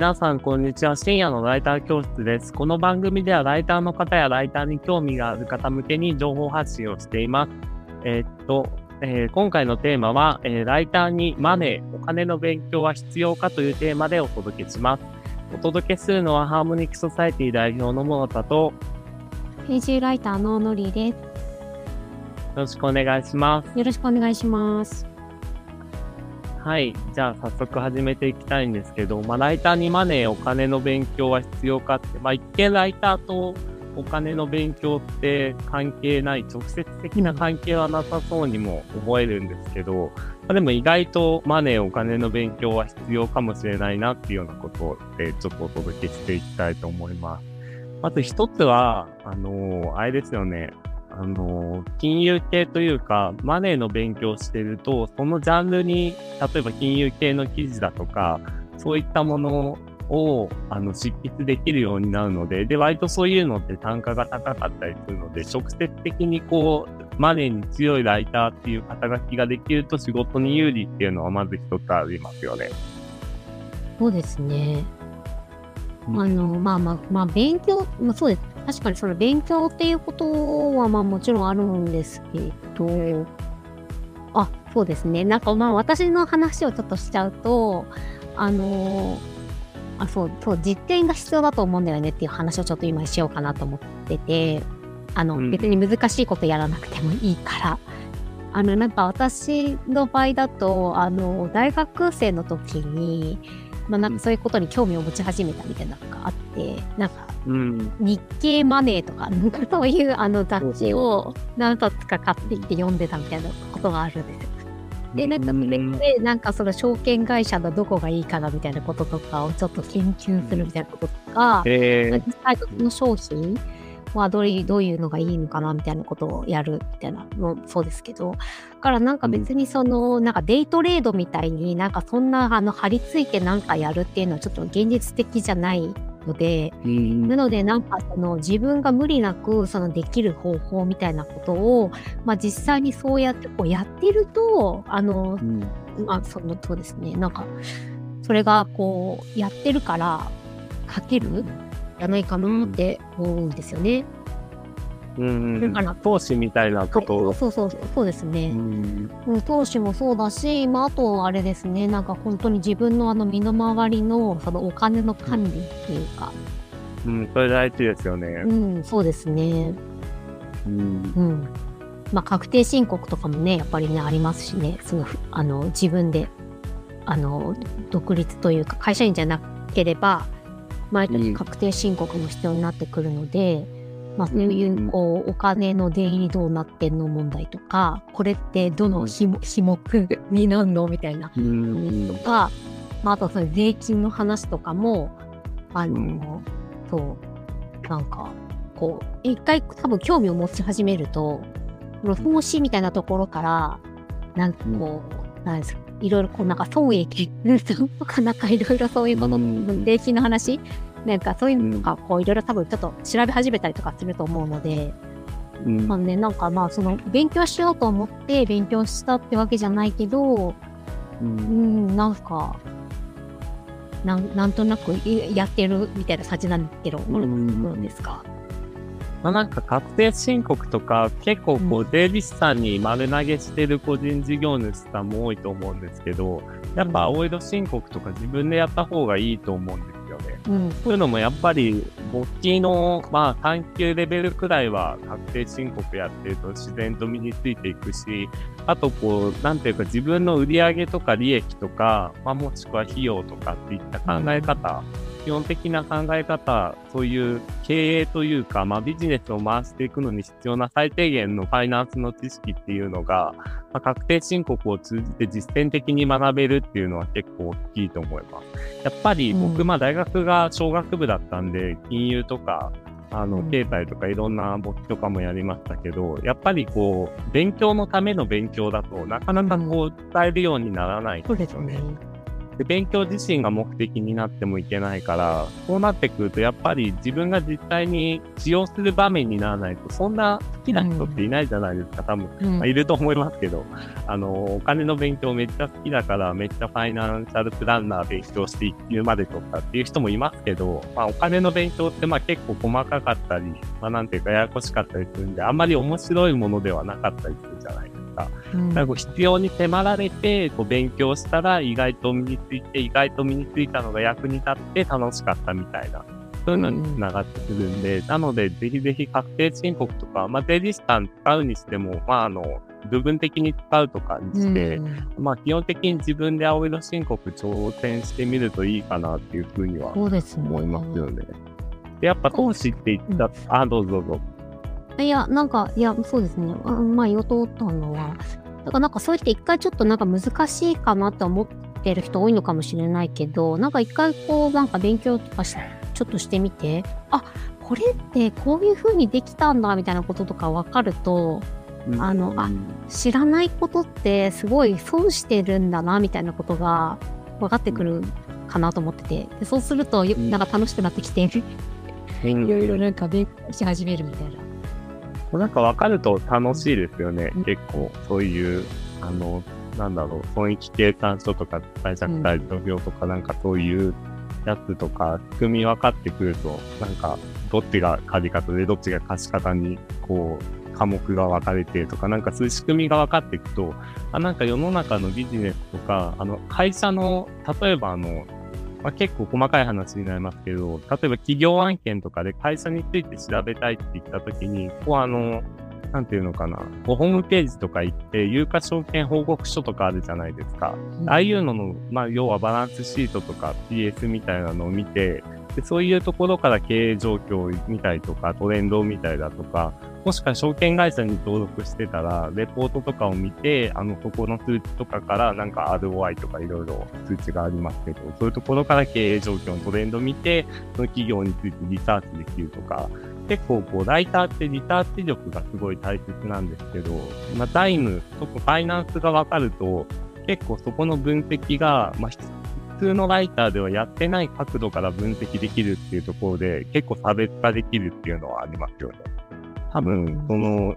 皆さん、こんにちは。深夜のライター教室です。この番組では、ライターの方やライターに興味がある方向けに情報発信をしています。えー、っと、えー、今回のテーマは、えー、ライターにマネー、お金の勉強は必要かというテーマでお届けします。お届けするのは、ハーモニックソサイティ代表のモノタと、編集ライターのノリです。よろしくお願いします。よろしくお願いします。はい。じゃあ、早速始めていきたいんですけど、まあ、ライターにマネー、お金の勉強は必要かって、まあ、一見ライターとお金の勉強って関係ない、直接的な関係はなさそうにも思えるんですけど、まあ、でも意外とマネー、お金の勉強は必要かもしれないなっていうようなことで、ちょっとお届けしていきたいと思います。まず一つは、あのー、あれですよね。あの、金融系というか、マネーの勉強をしてると、そのジャンルに、例えば金融系の記事だとか、そういったものを、あの、執筆できるようになるので、で、割とそういうのって単価が高かったりするので、直接的にこう、マネーに強いライターっていう肩書きができると仕事に有利っていうのはまず一つありますよね。そうですね。あの、まあまあ、まあ、勉強、まあ、そうです。確かにその勉強っていうことはまあもちろんあるんですけど、あ、そうですね。なんかまあ私の話をちょっとしちゃうと、あのあ、そう、そう、実験が必要だと思うんだよねっていう話をちょっと今しようかなと思ってて、あの、うん、別に難しいことやらなくてもいいから、あの、なんか私の場合だと、あの、大学生の時に、まあ、なんかそういうことに興味を持ち始めたみたいなのがあって、なんか、日経マネーとか、なんかそういうあの雑誌を何冊か買ってきて読んでたみたいなことがあるんですよ。で、なんかそれで、なんかその証券会社のどこがいいかなみたいなこととかをちょっと研究するみたいなこととか、実際の商品はどういうどういうのがいいのかなみたいなことをやるみたいなのそうですけど。だからなんか別にその、なんかデイトレードみたいになんかそんなあの張り付いてなんかやるっていうのはちょっと現実的じゃないので、なのでなんかその自分が無理なくそのできる方法みたいなことを、まあ、実際にそうやってこうやってるとあの、うん、まあそのそうですね。なんかそれがこうやってるから書けるじゃないかなって思うんですよね。うん、だから。投資みたいなことを、そうそうそう。ですね、うん、投資もそうだし、まあ、あとあれですね。なんか本当に自分のあの身の回りのそのお金の管理っていうか、うん、それ大事ですよね。うん。そうですね。うん、うん。まあ、確定申告とかもねやっぱりねありますしね。そのあの自分であの独立というか会社員じゃなければ毎年確定申告も必要になってくるので、うん、まあ、そういうこうお金の出入りどうなってんの問題とかこれってどの種目になるのみたいな。とか、まあ、あとその税金の話とかもあの、そうなんかこう一回多分興味を持ち始めると投資みたいなところからなんかこう、なんですかいろいろこうなんか損益。とかなんかいろいろそういうこと、税金の話。なんかそういうのとかこういろいろ多分ちょっと調べ始めたりとかすると思うので、うん、まあねなんかまあその勉強しようと思って勉強したってわけじゃないけど、うん、うんなんかなんなんとなくやってるみたいな感じなんですけど、うん、どうですか？まあ、なんか確定申告とか結構こう税理士さんに丸投げしてる個人事業主さんも多いと思うんですけど、やっぱ青色申告とか自分でやった方がいいと思うんですよね。うん、そういうのもやっぱり簿記のまあ探究レベルくらいは確定申告やってると自然と身についていくし、あとこう、なんていうか自分の売り上げとか利益とか、まあ、もしくは費用とかっていった考え方、うん基本的な考え方、そういう経営というか、まあ、ビジネスを回していくのに必要な最低限のファイナンスの知識っていうのが、まあ、確定申告を通じて実践的に学べるっていうのは結構大きいと思います。やっぱり僕、まあ大学が小学部だったんで、金融とか、あの、経済とかいろんな簿記とかもやりましたけど、やっぱりこう、勉強のための勉強だとなかなかこう伝えるようにならないですよね。で、勉強自身が目的になってもいけないから、そうなってくると、やっぱり自分が実際に使用する場面にならないと、そんな好きな人っていないじゃないですか、多分。うん、まあ、いると思いますけど、あの、お金の勉強めっちゃ好きだから、めっちゃファイナンシャルプランナー勉強して一級まで取ったっていう人もいますけど、まあ、お金の勉強ってまあ結構細かかったり、まあなんていうかややこしかったりするんで、あんまり面白いものではなかったりするじゃないか。うん、だから必要に迫られてこう勉強したら意外と身について、意外と身についたのが役に立って楽しかったみたいな。そういうのにつながってくるんで、うん、なので、ぜひぜひ確定申告とか、まあ、デリスタン使うにしても、まあ、あの、部分的に使うとかにして、うん、まあ、基本的に自分で青色申告挑戦してみるといいかなっていうふうには思いますよね。で、やっぱ投資って言った、うん、あ、どうぞどうぞ。いや、なんか、いや、そうですね。あまあ、ったのは、だからなんかそうやって一回ちょっとなんか難しいかなと思ってる人多いのかもしれないけど、なんか一回こう、なんか勉強とかしちょっとしてみて、あ、これってこういう風にできたんだみたいなこととか分かると、あの、あ、知らないことってすごい損してるんだなみたいなことが分かってくるかなと思ってて、でそうすると、なんか楽しくなってきて、いろいろなんか勉強し始めるみたいな。なんか分かると楽しいですよね、結構。そういう、あの、なんだろう、損益計算書とか、貸借対照表とか、なんかそういうやつとか、仕組み分かってくると、なんか、どっちが借り方で、どっちが貸し方に、こう、科目が分かれてとか、なんかそういう仕組みが分かっていくと、あ、なんか世の中のビジネスとか、あの、会社の、例えばあの、まあ、結構細かい話になりますけど、例えば企業案件とかで会社について調べたいって言ったときに、こうあの、なんていうのかな、こうホームページとか行って、有価証券報告書とかあるじゃないですか。うん、ああいうのの、まあ、要はバランスシートとか PS みたいなのを見て、でそういうところから経営状況を見たりとか、トレンドを見たりだとか、もしくは証券会社に登録してたら、レポートとかを見て、あの、そこの数値とかからなんか ROI とかいろいろ数値がありますけど、そういうところから経営状況のトレンドを見て、その企業についてリサーチできるとか、結構こう、ライターってリサーチ力がすごい大切なんですけど、まあ、タイム、特にファイナンスがわかると、結構そこの分析が、まあ、通のライターではやってない角度から分析できるっていうところで、結構差別化できるっていうのはありますよね。多分、その、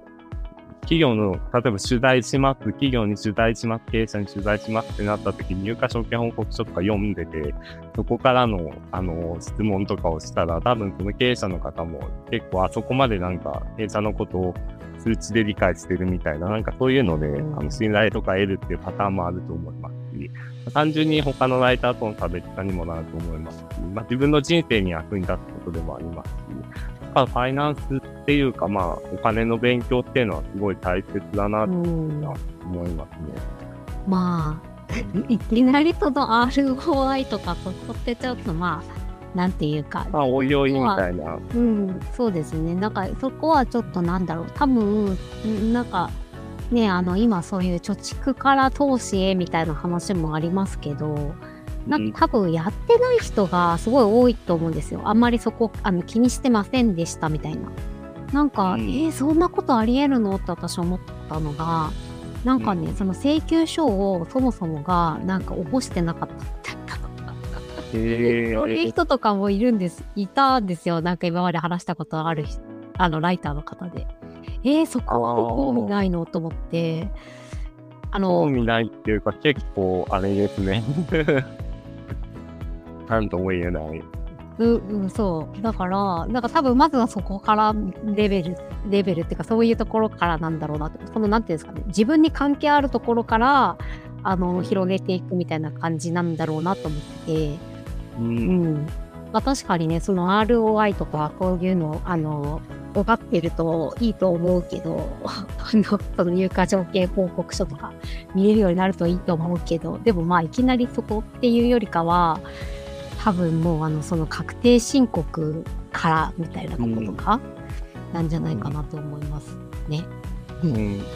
企業の、例えば取材します、企業に取材します、経営者に取材しますってなった時に、入荷証券報告書とか読んでて、そこからの、あの、質問とかをしたら、多分その経営者の方も結構あそこまでなんか、経営者のことを数値で理解してるみたいな、なんかそういうので、あの、信頼とか得るっていうパターンもあると思いますし、単純に他のライターとの差別化にもなると思いますし、まあ自分の人生に役に立つことでもありますし、ぱファイナンスっていうか、まあ、お金の勉強っていうのはすごい大切だなって思いますね。まあ、いきなりその ROI とかそこってちょっとまあ、なんていうか。まあ、おいおいみたいな。うん、そうですね。なんか、そこはちょっとなんだろう。多分、なんか、ね、あの、今そういう貯蓄から投資へみたいな話もありますけど、なんか多分やってない人がすごい多いと思うんですよ。あんまりそこあの気にしてませんでしたみたいな。なんか、うん、えー、そんなことありえるの？って私思ったのが、なんかね、うん、その請求書をそもそもがなんか起こしてなかったみたいな。そういう人とかもいるんです、いたんですよ。なんか今まで話したことあるあのライターの方で。えー、そこは興味ないの？と思って、あの、興味ないっていうか結構あれですね。なんとも言えない。う、うん、そう。だから、なんか多分まずはそこからレベル、レベルっていうかそういうところからなんだろうなって、そのなんていうんですかね、自分に関係あるところから、あの、広げていくみたいな感じなんだろうなと思ってて、うん。うん、まあ確かにね、その ROI とかこういうの、あの、分かってるといいと思うけど、あの、その入荷条件報告書とか見れるようになるといいと思うけど、でもまあいきなりそこっていうよりかは、多分もうあのその確定申告からみたいなとことかなんじゃないかなと思いますね。うん、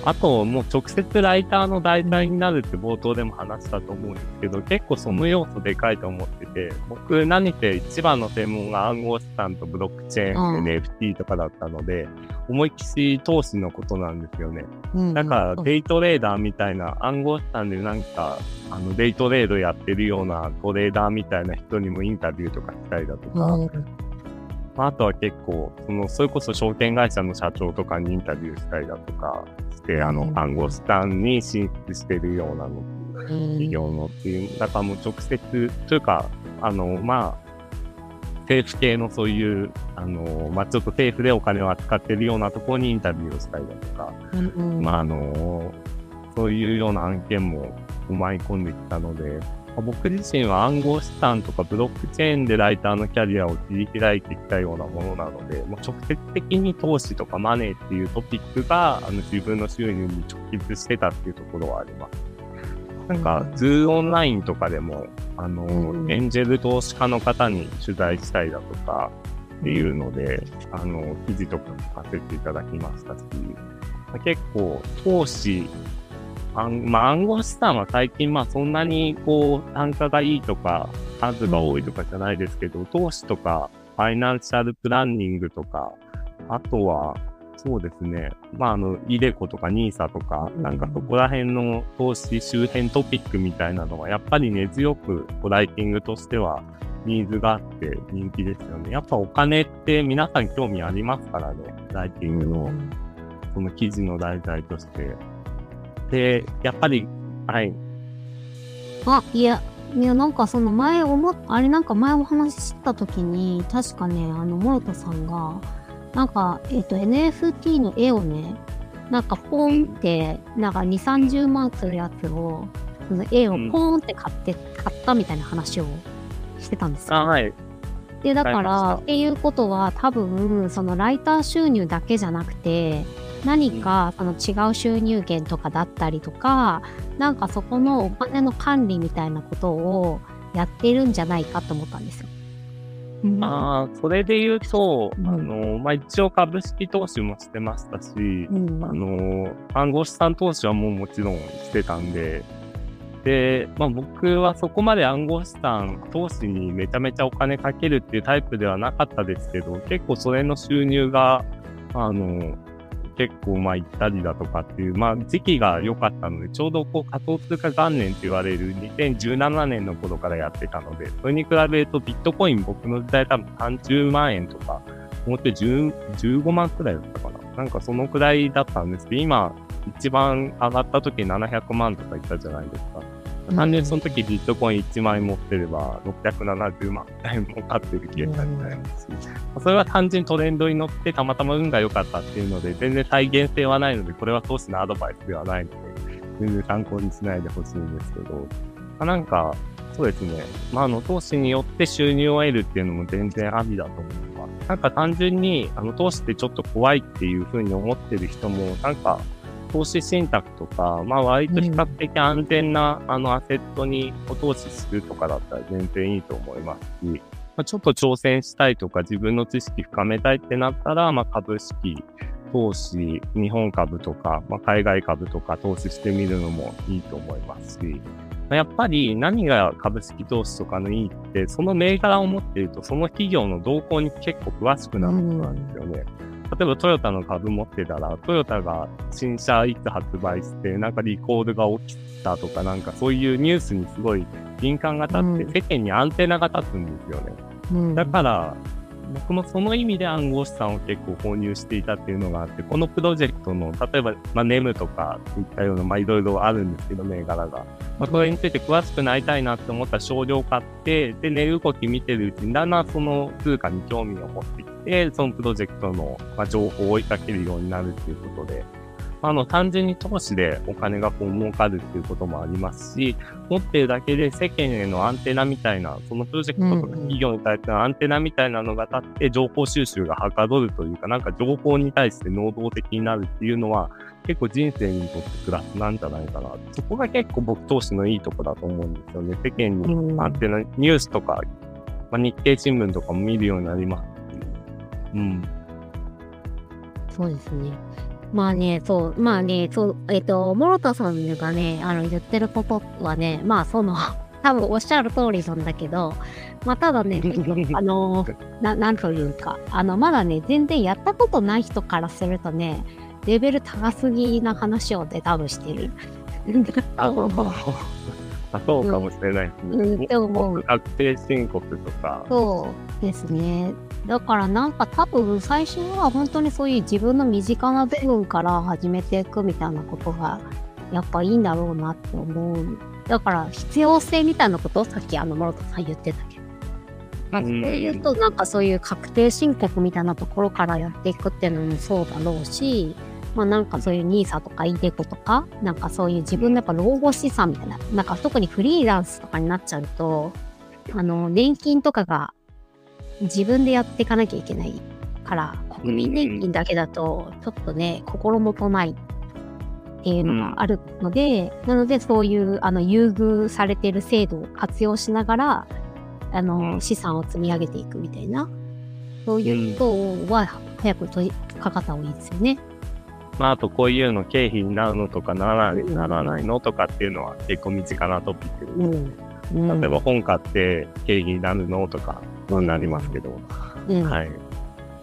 あと、もう直接ライターの題材になるって冒頭でも話したと思うんですけど、結構その要素でかいと思ってて、僕何て一番の専門が暗号資産とブロックチェーン、NFT とかだったので、思いっきし投資のことなんですよね。だから、デイトレーダーみたいな暗号資産でなんか、あの、デイトレードやってるようなトレーダーみたいな人にもインタビューとかしたりだとか、まあ、あとは結構、その、それこそ証券会社の社長とかにインタビューしたりだとかして、あの、暗号資産に進出してるようなの、企業のっていう、だからもう直接、というか、あの、まあ、政府系のそういう、あの、まあ、ちょっと政府でお金を扱ってるようなところにインタビューをしたりだとか、うんうん、まあ、あの、そういうような案件も舞い込んできたので、僕自身は暗号資産とかブロックチェーンでライターのキャリアを切り開いてきたようなものなので、もう直接的に投資とかマネーっていうトピックがあの自分の収入に直結してたっていうところはあります。なんか、ズーオンラインとかでも、あの、エンジェル投資家の方に取材したりだとかっていうので、あの、記事とか書かせていただきましたし、結構、投資あまあ、暗号資産は最近、まあ、そんなに、こう、単価がいいとか、数が多いとかじゃないですけど、投資とか、ファイナンシャルプランニングとか、あとは、そうですね。まあ、あの、イデコとかニーサとか、なんかそこら辺の投資周辺トピックみたいなのは、やっぱり根強く、こうライティングとしては、ニーズがあって人気ですよね。やっぱお金って皆さん興味ありますからね。ライティングの、その記事の題材として。で、やっぱり、はい。あ、いや、いや、なんかその前思っ、あれなんか前お話しした時に、確かね、あの、モロトさんが、なんか、えっ、ー、と、NFT の絵をね、なんかポンって、なんか2、30万するやつを、その絵をポーンって買って、うん、買ったみたいな話をしてたんですよ。あ、はい。で、だから、っていうことは多分、そのライター収入だけじゃなくて、何かその違う収入源とかだったりとか、なんかそこのお金の管理みたいなことをやってるんじゃないかと思ったんですよ。まあ、それで言うと、うん、あの、まあ、一応株式投資もしてましたし、うん、あの、暗号資産投資はもうもちろんしてたんで、で、まあ僕はそこまで暗号資産投資にめちゃめちゃお金かけるっていうタイプではなかったですけど、結構それの収入が、あの、結構まあ行ったりだとかっていう、まあ時期が良かったので、ちょうどこう仮想通貨元年って言われる2017年の頃からやってたので、それに比べるとビットコイン僕の時代多分30万円とか、もうちょい15万くらいだったかな。なんかそのくらいだったんですけど、今一番上がった時700万とかいったじゃないですか。単純にその時ビットコイン1万円持ってれば、670万円儲かってる計算になりますし、それは単純にトレンドに乗ってたまたま運が良かったっていうので、全然再現性はないので、これは投資のアドバイスではないので、全然参考にしないでほしいんですけど、まあ、なんか、そうですね。まあ、あの、投資によって収入を得るっていうのも全然ありだと思います。なんか単純に、あの、投資ってちょっと怖いっていうふうに思ってる人も、なんか、投資信託とか、まあ割と比較的安全な、あのアセットにお投資するとかだったら全然いいと思いますし、まあ、ちょっと挑戦したいとか自分の知識深めたいってなったら、まあ株式、投資、日本株とか、まあ、海外株とか投資してみるのもいいと思いますし、まあ、やっぱり何が株式投資とかのいいって、その銘柄を持っていると、その企業の動向に結構詳しくなることなんですよね。うん例えばトヨタの株持ってたら、トヨタが新車いつ発売して、なんかリコールが起きたとか、なんかそういうニュースにすごい敏感が立って、世間にアンテナが立つんですよね。うん、だから、僕もその意味で暗号資産を結構購入していたっていうのがあって、このプロジェクトの、例えば、まあ、ネムとかいったような、まあ、いろいろあるんですけど、銘柄が。まあ、これについて詳しくなりたいなって思ったら少量買って、で、値動き見てるうちに、だんだんその通貨に興味を持ってきて、そのプロジェクトの、まあ、情報を追いかけるようになるっていうことで、あの、単純に投資でお金がこう儲かるっていうこともありますし、持ってるだけで世間へのアンテナみたいな、そのプロジェクトとか企業に対してのアンテナみたいなのが立って、情報収集がはかどるというか、なんか情報に対して能動的になるっていうのは、結構人生にとってプラスなんじゃないかな。そこが結構僕投資のいいとこだと思うんですよね。世間にアンテナ、ニュースとか、まあ、日経新聞とかも見るようになります。うん。そうですね。まあね、そう、まあね、そう、えっ、と、諸田さんがね、あの、言ってることはね、まあ、その、多分おっしゃる通りなんだけど、まあ、ただね、あの、な、なんというか、あの、まだね、全然やったことない人からするとね、レベル高すぎな話をね、多分してる。ああそうかもしれないですね。うんでももう確定申告とか。そうですね。だからなんか多分最初は本当にそういう自分の身近な部分から始めていくみたいなことがやっぱいいんだろうなって思う。だから必要性みたいなことをさっきあの諸田さん言ってたけど。まあ、それ言うとなんかそういう確定申告みたいなところからやっていくっていうのもそうだろうし、まあなんかそういう NISA とか iDeCo とか、なんかそういう自分のやっぱ老後資産みたいな、なんか特にフリーランスとかになっちゃうと、あの、年金とかが自分でやっていかなきゃいけないから、国民年金だけだと、ちょっとね、心もとないっていうのがあるので、なのでそういう、あの、優遇されてる制度を活用しながら、あの、資産を積み上げていくみたいな、そういうことは早く取りかかった方がいいですよね。まあ、あとこういうの経費になるのとかならないならないのとかっていうのは結構身近なトピック。でうん。うん。例えば本買って経費になるのとかなりますけど、うん。はい。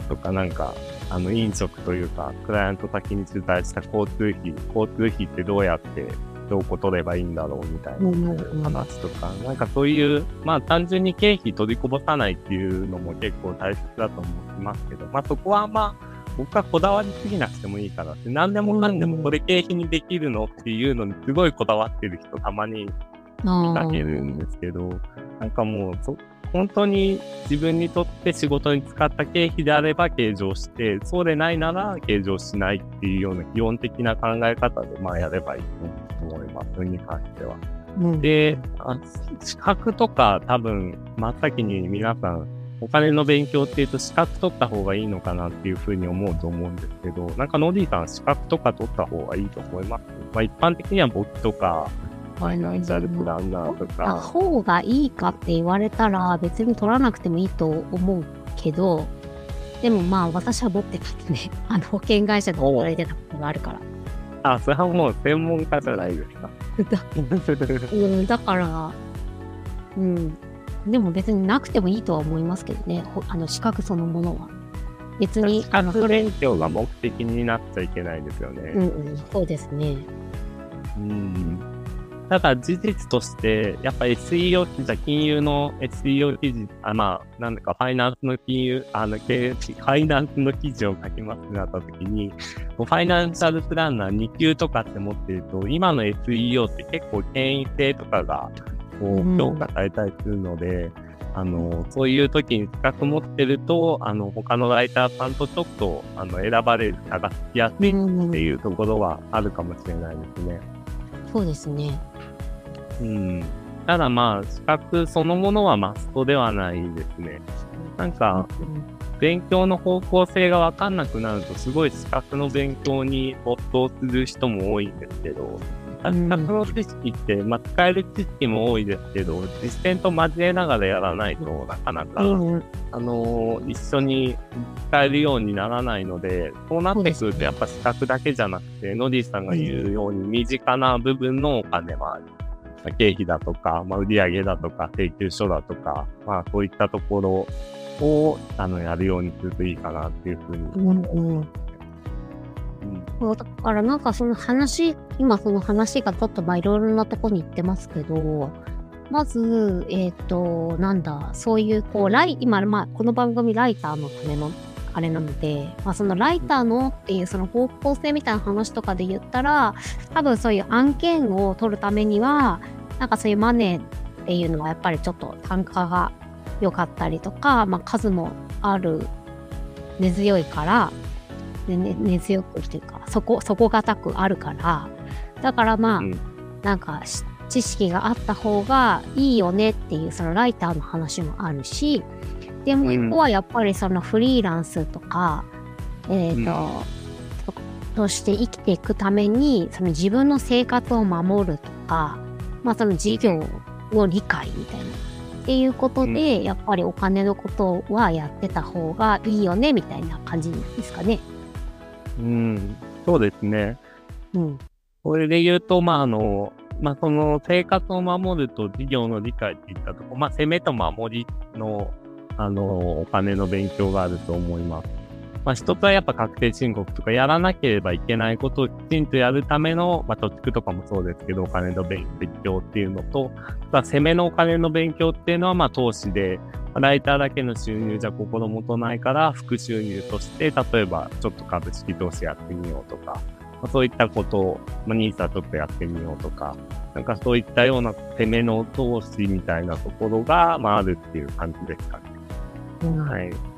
とかなんか、あの飲食というか、クライアント先に取材した交通費、交通費ってどうやってどうこ取ればいいんだろうみたいな話とか、なんかそういう、まあ単純に経費取りこぼさないっていうのも結構大切だと思いますけど、まあそこはまあ、僕はこだわりすぎなくてもいいかなって、何でもかんでもこれ経費にできるのっていうのにすごいこだわってる人たまに見かけるんですけど、なんかもうそ、本当に自分にとって仕事に使った経費であれば計上して、そうでないなら計上しないっていうような基本的な考え方で、まあやればいいと思います、それに関しては。うんで、あ資格とか多分真っ先に皆さん、お金の勉強っていうと資格取った方がいいのかなっていうふうに思うと思うんですけど、なんかノディさん資格とか取った方がいいと思います？まあ一般的には簿記とか、ファイナンシャルプランナーとたか、方がいいかって言われたら別に取らなくてもいいと思うけど、でもまあ私は持ってたってね、あの保険会社で働いてたことがあるから。あ、それはもう専門家じゃないですか。うん、だから、うん。でも別になくてもいいとは思いますけどね、ほあの資格そのものは。別に 資、あの、格勉強が目的になっちゃいけないですよね。うんうん、そうですね。うんただ事実として、やっぱ SEO 記事、金融の SEO 記事、あまあ、なんだかファイナンスの金融、あの、経営ファイナンスの記事を書きますってなった時に、ファイナンシャルプランナー2級とかって持ってると、今の SEO って結構権威性とかが、こう評価されたりするので、あの、そういう時に資格持ってると、あの、他のライターさんとちょっと、あの、選ばれる差がつきやすいうんっていうところはあるかもしれないですね。そうですね。うん。ただまあ、資格そのものはマストではないですね。なんか、勉強の方向性がわかんなくなると、すごい資格の勉強に没頭する人も多いんですけど、資うん格の知識って、まあ、使える知識も多いですけど、実践と交えながらやらないとなかなか、うんあのー一緒に使えるようにならないので、そうなってくるとやっぱ資格だけじゃなくて、ノディさんが言うように身近な部分のお金もある。まあ経費だとか、まあ、売上だとか、請求書だとか、まあそういったところを、あの、やるようにするといいかなっていうふうに。うん。だからなんかその話、今その話がちょっとまあいろいろなとこに行ってますけど、まず、えっ、と、なんだ、そういう、こう、ライ、今、まあ、この番組ライターのための、あれなので、まあ、そのライターのっていうその方向性みたいな話とかで言ったら、多分そういう案件を取るためには、なんかそういうマネーっていうのはやっぱりちょっと単価が良かったりとか、まあ、数もある、根強いから、でね、根強くっていうか、そこ、底堅くあるから、だからまあ、うんなんかし知識があった方がいいよねっていうそのライターの話もあるし、でもうん一個はやっぱりそのフリーランスとか、えっ、と、ととして生きていくために、その自分の生活を守るとか、まあその事業を理解みたいな。っていうことで、やっぱりお金のことはやってた方がいいよねみたいな感じですかね。うん。そうですね。うん。これで言うと、まあ、あの、まあ、その生活を守ると事業の理解っていったところ、まあ、攻めと守りの、あの、お金の勉強があると思います。まあ、一つはやっぱ確定申告とかやらなければいけないことをきちんとやるための、まあ、貯蓄とかもそうですけど、お金の勉強っていうのと、まあ、攻めのお金の勉強っていうのは、まあ、投資で、ライターだけの収入じゃ心もとないから、副収入として、例えば、ちょっと株式投資やってみようとか、まあ、そういったことを、まあ、ニーサちょっとやってみようとか、なんかそういったような攻めの投資みたいなところが、まあ、あるっていう感じですかね。はい。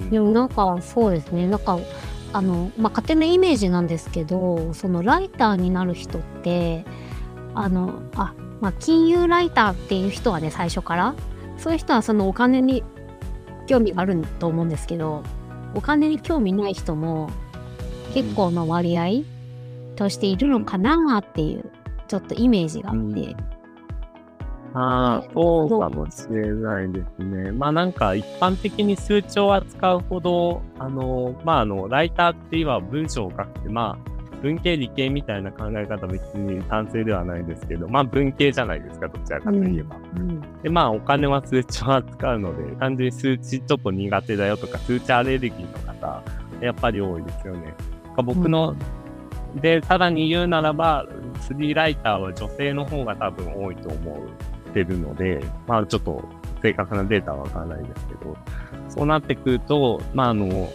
うん。でもなんかそうですね。なんかあの、まあ、勝手なイメージなんですけどそのライターになる人ってあのあ、まあ、金融ライターっていう人はね最初からそういう人はそのお金に興味があると思うんですけどお金に興味ない人も結構の割合としているのかなっていうちょっとイメージがあって。ああ、そうかもしれないですね。まあなんか一般的に数値を扱うほど、あの、まああの、ライターって言えば文章を書くって、まあ文系理系みたいな考え方は別に賛成ではないですけど、まあ文系じゃないですか、どちらかといえば。うんで、まあお金は数値を扱うので、単純に数値ちょっと苦手だよとか、数値アレルギーの方、やっぱり多いですよね。僕の、で、さらに言うならば、フリーライターは女性の方が多分多いと思ってるので、まあちょっと正確なデータはわからないですけど、そうなってくると、まああの、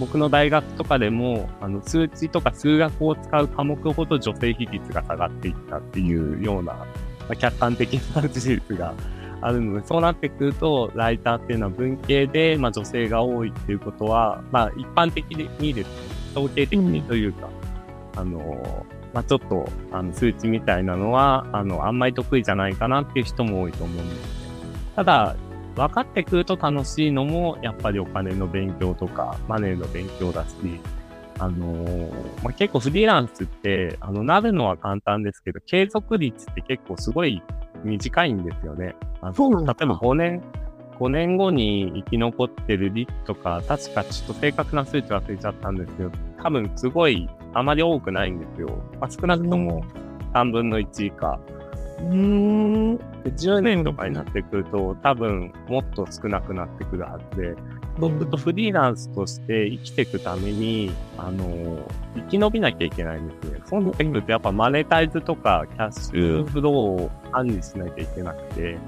僕の大学とかでも、あの、数値とか数学を使う科目ほど女性比率が下がっていったっていうような、まあ、客観的な事実があるので、そうなってくると、ライターっていうのは文系で、まあ女性が多いっていうことは、まあ一般的にです。ね、統計的にというか、あの、まあちょっと、あの、数値みたいなのは、あの、あんまり得意じゃないかなっていう人も多いと思うんですね。ただ、分かってくると楽しいのも、やっぱりお金の勉強とか、マネーの勉強だし、あのーまあ、結構フリーランスって、あの、なるのは簡単ですけど、継続率って結構すごい短いんですよね。あのそうなんだ例えば5年、5年後に生き残ってる率とか、確かちょっと正確な数値忘れちゃったんですけど、多分すごいあまり多くないんですよ。まあ、少なくとも3分の1以下。うん。で10年とかになってくると、多分もっと少なくなってくるはずで、そうするとフリーランスとして生きていくために、あの、生き延びなきゃいけないんですね。そうなってくるとやっぱマネタイズとかキャッシュフローを管理しなきゃいけなくて、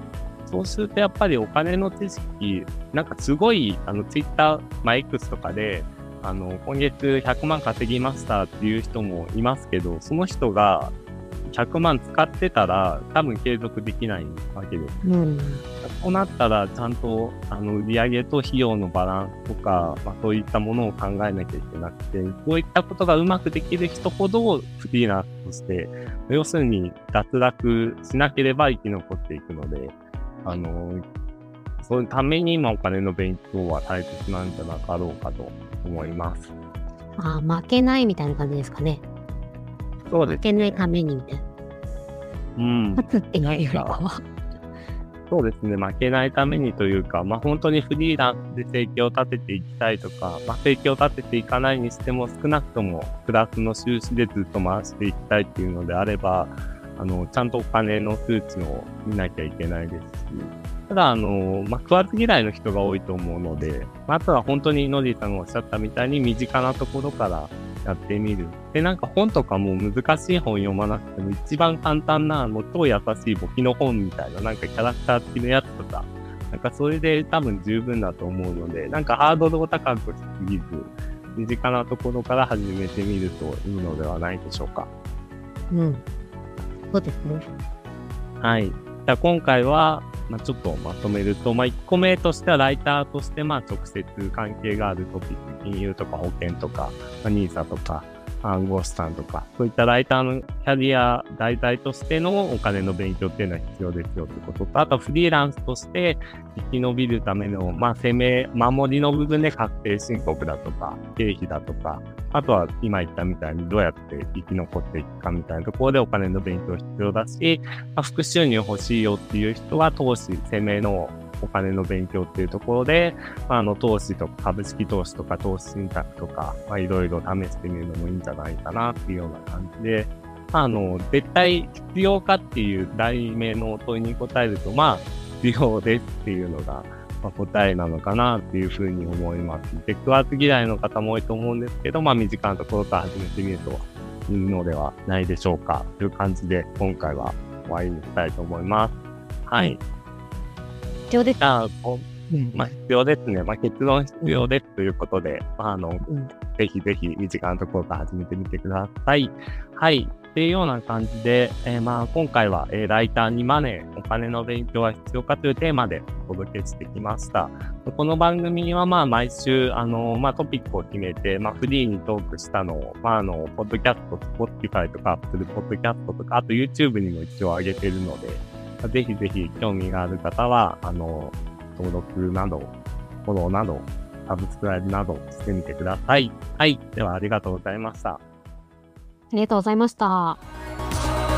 そうするとやっぱりお金の知識、なんかすごい、あの、ツイッター、まあ、X とかで、あの、今月100万稼ぎましたっていう人もいますけど、その人が100万使ってたら多分継続できないわけです。うん。そうなったら、ちゃんと、あの、売上と費用のバランスとか、まあ、そういったものを考えなきゃいけなくて、こういったことがうまくできる人ほど、フリーランスとして、要するに、脱落しなければ生き残っていくので、あの、そういうために今お金の勉強は大切なんじゃなかろうかと思います。あ負けないみたいな感じですかね。そうです。負けないためにみたいな。うん。勝つっていうよりかは。そうですね、負けないためにというか、まあ本当にフリーランスで生計を立てていきたいとか、まあ生計を立てていかないにしても少なくともプラスの収支でずっと回していきたいっていうのであれば、あの、ちゃんとお金の数値を見なきゃいけないですし、ただ、あの、まあ、食わず嫌いの人が多いと思うので、まあ、あとは本当にノディさんがおっしゃったみたいに身近なところからやってみる。で、なんか本とかも難しい本読まなくても一番簡単な、もう超優しい簿記の本みたいな、なんかキャラクター付きのやつとか、なんかそれで多分十分だと思うので、なんかハードルを高くしすぎず、身近なところから始めてみるといいのではないでしょうか。うん。そうですね。はい。じゃあ今回は、まあ、ちょっとまとめると、まあ、1個目としてはライターとして、まあ、直接関係があるトピック、金融とか保険とか、まあ、ニーサとか、暗号資産とか、そういったライターのキャリア題材としてのお金の勉強っていうのは必要ですよということと、あとフリーランスとして生き延びるための、まあ、攻め、守りの部分で確定申告だとか、経費だとか、あとは今言ったみたいにどうやって生き残っていくかみたいなところでお金の勉強必要だし、まあ、副収入欲しいよっていう人は投資、攻めのお金の勉強っていうところで、まあ、の、投資とか株式投資とか投資信託とか、まあ、いろいろ試してみるのもいいんじゃないかなっていうような感じで、あの、絶対必要かっていう題名の問いに答えると、まあ、必要ですっていうのが、まあ、答えなのかなっていうふうに思います。テックワーク嫌いの方も多いと思うんですけど、まあ、身近なところから始めてみるといいのではないでしょうか。という感じで、今回は終わりにしたいと思います。はい。必要です。あまあ、必要ですね。まあ、結論必要ですということで、まあ、あの、うん、ぜひぜひ身近なところから始めてみてください。はい。っていうような感じで、えー、まあ今回は、えー、ライターにマネー、お金の勉強は必要かというテーマでお届けしてきました。この番組はまあ毎週、あの、まあトピックを決めて、まあフリーにトークしたのを、まああの、ポッドキャスト、スポッティファイとかアップルポッドキャストとか、あと YouTube にも一応上げてるので、ぜひぜひ興味がある方は、あの、登録など、フォローなど、サブスクライブなどしてみてください。はい。ではありがとうございました。ありがとうございました。